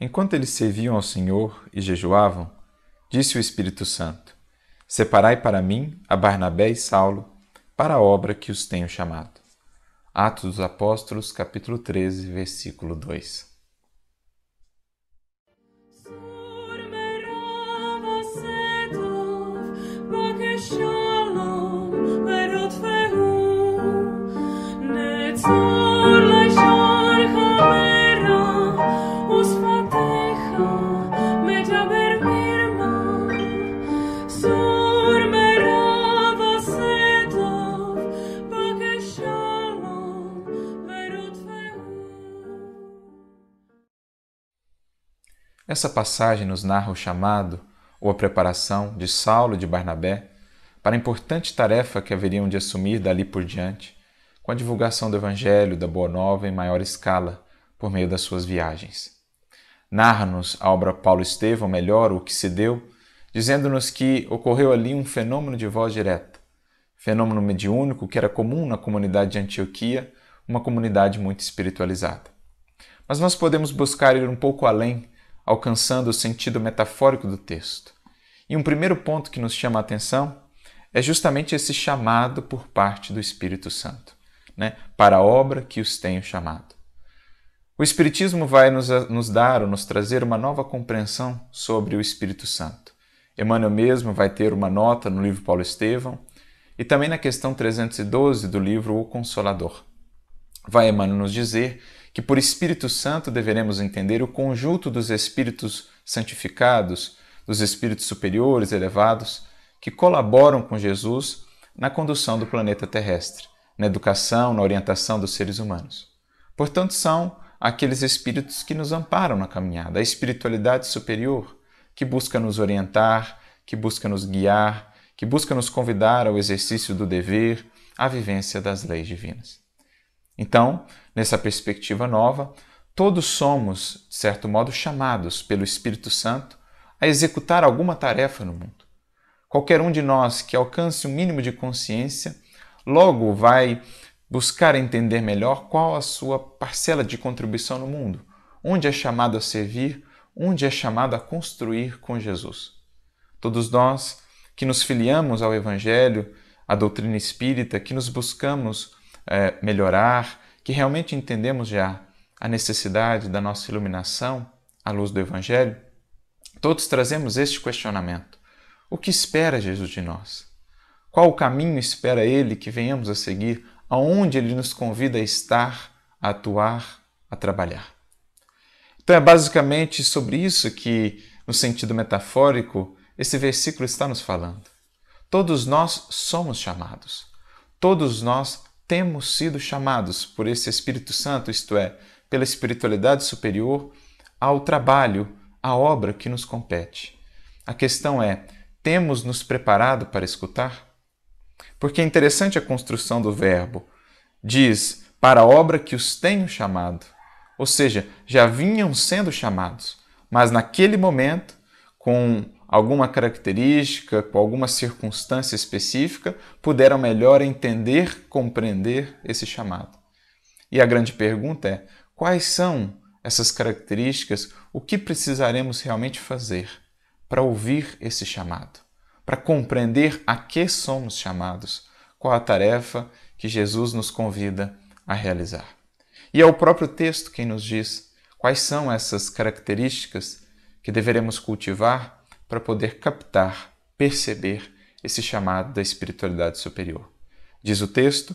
Enquanto eles serviam ao Senhor e jejuavam, disse o Espírito Santo: Separai para mim a Barnabé e Saulo para a obra que os tenho chamado. Atos dos Apóstolos, capítulo 13, versículo 2. Essa passagem nos narra o chamado ou a preparação de Saulo e de Barnabé para a importante tarefa que haveriam de assumir dali por diante, com a divulgação do Evangelho da Boa Nova em maior escala, por meio das suas viagens. Narra-nos a obra Paulo Estevão melhor o que se deu, dizendo-nos que ocorreu ali um fenômeno de voz direta, fenômeno mediúnico que era comum na comunidade de Antioquia, uma comunidade muito espiritualizada. Mas nós podemos buscar ir um pouco além alcançando o sentido metafórico do texto. E um primeiro ponto que nos chama a atenção é justamente esse chamado por parte do Espírito Santo, né? para a obra que os tenho chamado. O Espiritismo vai nos, nos dar ou nos trazer uma nova compreensão sobre o Espírito Santo. Emmanuel mesmo vai ter uma nota no livro Paulo Estevão e também na questão 312 do livro O Consolador. Vai Emmanuel nos dizer que por Espírito Santo deveremos entender o conjunto dos Espíritos santificados, dos Espíritos superiores, elevados, que colaboram com Jesus na condução do planeta terrestre, na educação, na orientação dos seres humanos. Portanto, são aqueles espíritos que nos amparam na caminhada, a espiritualidade superior, que busca nos orientar, que busca nos guiar, que busca nos convidar ao exercício do dever, à vivência das leis divinas. Então, nessa perspectiva nova, todos somos, de certo modo, chamados pelo Espírito Santo a executar alguma tarefa no mundo. Qualquer um de nós que alcance o um mínimo de consciência, logo vai buscar entender melhor qual a sua parcela de contribuição no mundo, onde é chamado a servir, onde é chamado a construir com Jesus. Todos nós que nos filiamos ao Evangelho, à doutrina espírita, que nos buscamos é, melhorar, que realmente entendemos já a necessidade da nossa iluminação à luz do Evangelho, todos trazemos este questionamento: o que espera Jesus de nós? Qual o caminho espera Ele que venhamos a seguir? Aonde Ele nos convida a estar, a atuar, a trabalhar? Então é basicamente sobre isso que, no sentido metafórico, esse versículo está nos falando. Todos nós somos chamados. Todos nós temos sido chamados por esse Espírito Santo, isto é, pela espiritualidade superior, ao trabalho, à obra que nos compete. A questão é: temos nos preparado para escutar? Porque é interessante a construção do verbo. Diz: para a obra que os tenho chamado. Ou seja, já vinham sendo chamados, mas naquele momento, com alguma característica, com alguma circunstância específica, puderam melhor entender, compreender esse chamado. E a grande pergunta é: quais são essas características? O que precisaremos realmente fazer para ouvir esse chamado? Para compreender a que somos chamados? Qual a tarefa que Jesus nos convida a realizar? E é o próprio texto quem nos diz quais são essas características que deveremos cultivar para poder captar, perceber esse chamado da espiritualidade superior. Diz o texto: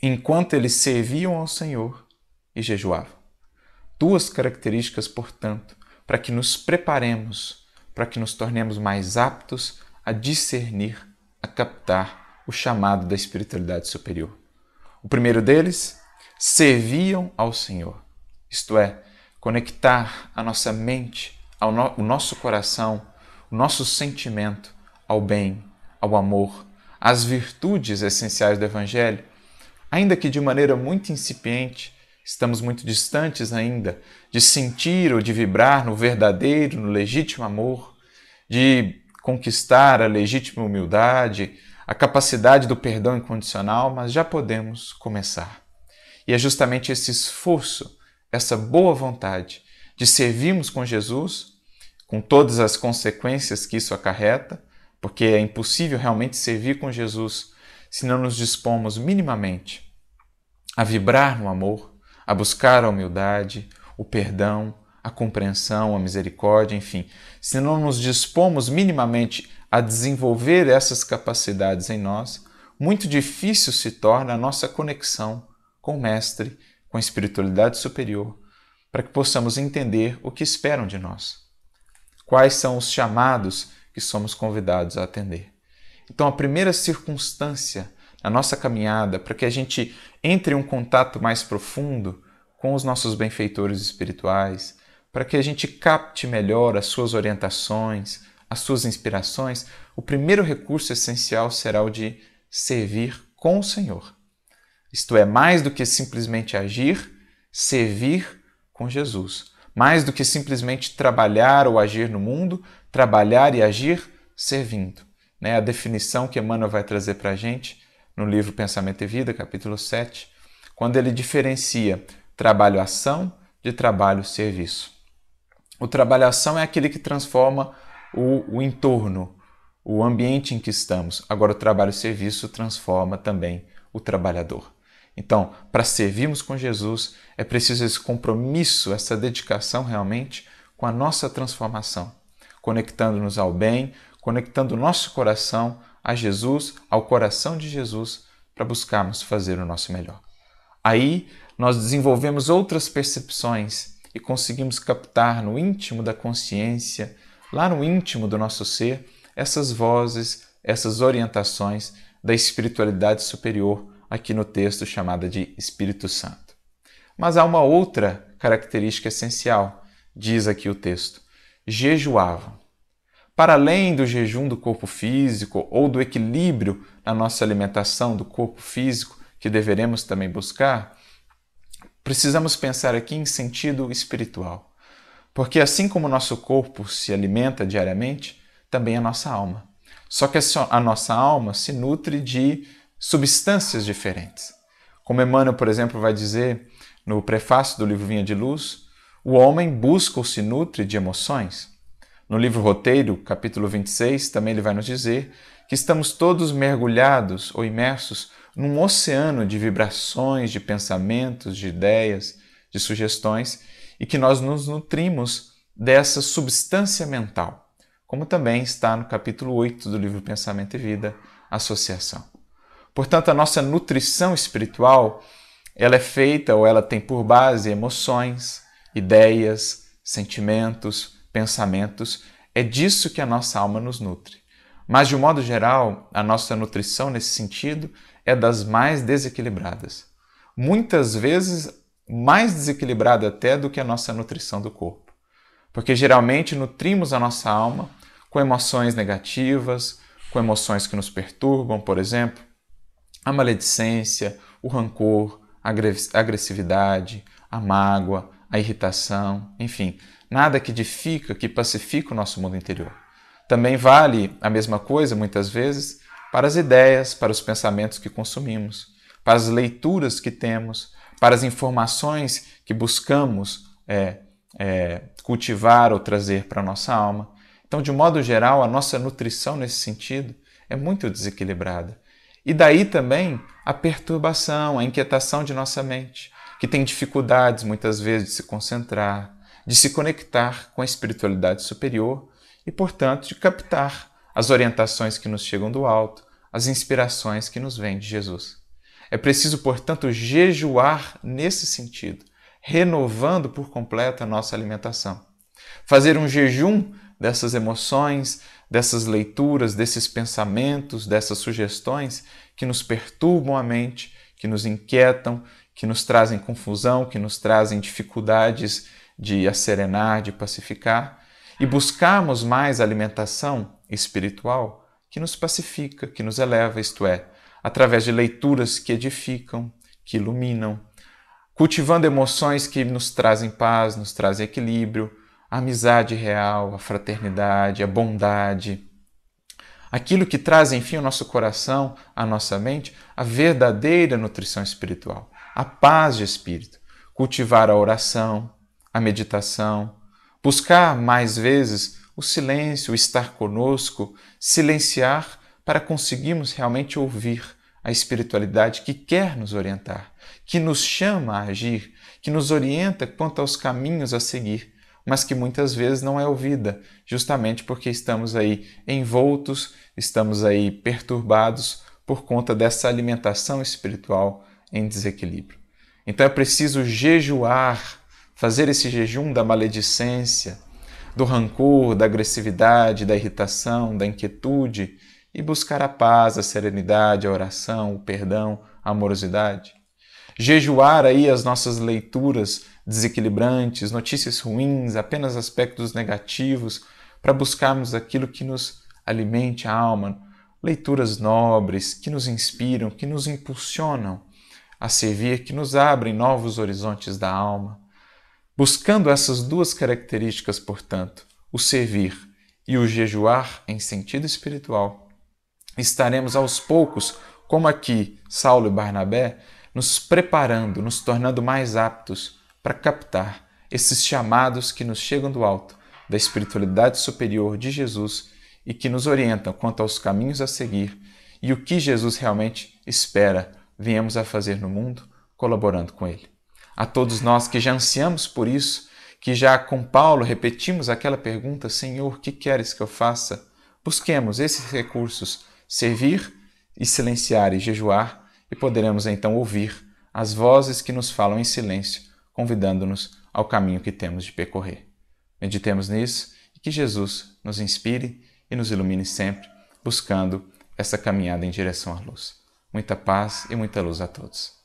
enquanto eles serviam ao Senhor e jejuavam. Duas características, portanto, para que nos preparemos, para que nos tornemos mais aptos a discernir, a captar o chamado da espiritualidade superior. O primeiro deles, serviam ao Senhor, isto é, conectar a nossa mente no, o nosso coração, o nosso sentimento ao bem, ao amor, às virtudes essenciais do Evangelho, ainda que de maneira muito incipiente, estamos muito distantes ainda de sentir ou de vibrar no verdadeiro, no legítimo amor, de conquistar a legítima humildade, a capacidade do perdão incondicional, mas já podemos começar. E é justamente esse esforço, essa boa vontade de servirmos com Jesus, com todas as consequências que isso acarreta, porque é impossível realmente servir com Jesus se não nos dispomos minimamente a vibrar no amor, a buscar a humildade, o perdão, a compreensão, a misericórdia, enfim, se não nos dispomos minimamente a desenvolver essas capacidades em nós, muito difícil se torna a nossa conexão com o Mestre, com a espiritualidade superior, para que possamos entender o que esperam de nós. Quais são os chamados que somos convidados a atender. Então, a primeira circunstância na nossa caminhada para que a gente entre em um contato mais profundo com os nossos benfeitores espirituais, para que a gente capte melhor as suas orientações, as suas inspirações, o primeiro recurso essencial será o de servir com o Senhor. Isto é, mais do que simplesmente agir, servir com Jesus. Mais do que simplesmente trabalhar ou agir no mundo, trabalhar e agir servindo. Né? A definição que Emmanuel vai trazer para a gente no livro Pensamento e Vida, capítulo 7, quando ele diferencia trabalho-ação de trabalho-serviço. O trabalho-ação é aquele que transforma o, o entorno, o ambiente em que estamos. Agora, o trabalho-serviço transforma também o trabalhador. Então, para servirmos com Jesus, é preciso esse compromisso, essa dedicação realmente com a nossa transformação, conectando-nos ao bem, conectando o nosso coração a Jesus, ao coração de Jesus, para buscarmos fazer o nosso melhor. Aí nós desenvolvemos outras percepções e conseguimos captar no íntimo da consciência, lá no íntimo do nosso ser, essas vozes, essas orientações da espiritualidade superior, aqui no texto chamada de Espírito Santo. Mas há uma outra característica essencial, diz aqui o texto: jejuavam. Para além do jejum do corpo físico ou do equilíbrio na nossa alimentação do corpo físico, que deveremos também buscar, precisamos pensar aqui em sentido espiritual. Porque assim como o nosso corpo se alimenta diariamente, também a nossa alma. Só que a nossa alma se nutre de substâncias diferentes. Como Emmanuel, por exemplo, vai dizer no prefácio do livro Vinha de Luz, o homem busca ou se nutre de emoções. No livro Roteiro, capítulo 26, também ele vai nos dizer que estamos todos mergulhados ou imersos num oceano de vibrações, de pensamentos, de ideias, de sugestões e que nós nos nutrimos dessa substância mental, como também está no capítulo 8 do livro Pensamento e Vida, Associação. Portanto, a nossa nutrição espiritual, ela é feita ou ela tem por base emoções, ideias, sentimentos, pensamentos, é disso que a nossa alma nos nutre. Mas, de um modo geral, a nossa nutrição nesse sentido é das mais desequilibradas. Muitas vezes mais desequilibrada até do que a nossa nutrição do corpo. Porque geralmente nutrimos a nossa alma com emoções negativas, com emoções que nos perturbam, por exemplo, a maledicência, o rancor, a agressividade, a mágoa, a irritação, enfim, nada que edifica, que pacifica o nosso mundo interior. Também vale a mesma coisa, muitas vezes, para as ideias, para os pensamentos que consumimos, para as leituras que temos, para as informações que buscamos é, é, cultivar ou trazer para a nossa alma. Então, de modo geral, a nossa nutrição nesse sentido é muito desequilibrada. E daí também a perturbação, a inquietação de nossa mente, que tem dificuldades muitas vezes de se concentrar, de se conectar com a espiritualidade superior e, portanto, de captar as orientações que nos chegam do alto, as inspirações que nos vêm de Jesus. É preciso, portanto, jejuar nesse sentido, renovando por completo a nossa alimentação. Fazer um jejum dessas emoções, dessas leituras, desses pensamentos, dessas sugestões que nos perturbam a mente, que nos inquietam, que nos trazem confusão, que nos trazem dificuldades de acerenar, de pacificar, e buscarmos mais alimentação espiritual que nos pacifica, que nos eleva, isto é, através de leituras que edificam, que iluminam, cultivando emoções que nos trazem paz, nos trazem equilíbrio, a amizade real, a fraternidade, a bondade. Aquilo que traz, enfim, ao nosso coração, à nossa mente, a verdadeira nutrição espiritual, a paz de espírito. Cultivar a oração, a meditação, buscar mais vezes o silêncio, o estar conosco, silenciar para conseguirmos realmente ouvir a espiritualidade que quer nos orientar, que nos chama a agir, que nos orienta quanto aos caminhos a seguir, mas que muitas vezes não é ouvida, justamente porque estamos aí envoltos, estamos aí perturbados por conta dessa alimentação espiritual em desequilíbrio. Então é preciso jejuar, fazer esse jejum da maledicência, do rancor, da agressividade, da irritação, da inquietude e buscar a paz, a serenidade, a oração, o perdão, a amorosidade. Jejuar aí as nossas leituras desequilibrantes, notícias ruins, apenas aspectos negativos, para buscarmos aquilo que nos alimente a alma, leituras nobres que nos inspiram, que nos impulsionam a servir, que nos abrem novos horizontes da alma. Buscando essas duas características, portanto, o servir e o jejuar em sentido espiritual, estaremos aos poucos, como aqui Saulo e Barnabé, nos preparando, nos tornando mais aptos para captar esses chamados que nos chegam do alto, da espiritualidade superior de Jesus e que nos orientam quanto aos caminhos a seguir e o que Jesus realmente espera viemos a fazer no mundo, colaborando com Ele a todos nós que já ansiamos por isso, que já com Paulo repetimos aquela pergunta: Senhor, que queres que eu faça? Busquemos esses recursos, servir e silenciar e jejuar, e poderemos então ouvir as vozes que nos falam em silêncio, convidando-nos ao caminho que temos de percorrer. Meditemos nisso e que Jesus nos inspire e nos ilumine sempre, buscando essa caminhada em direção à luz. Muita paz e muita luz a todos.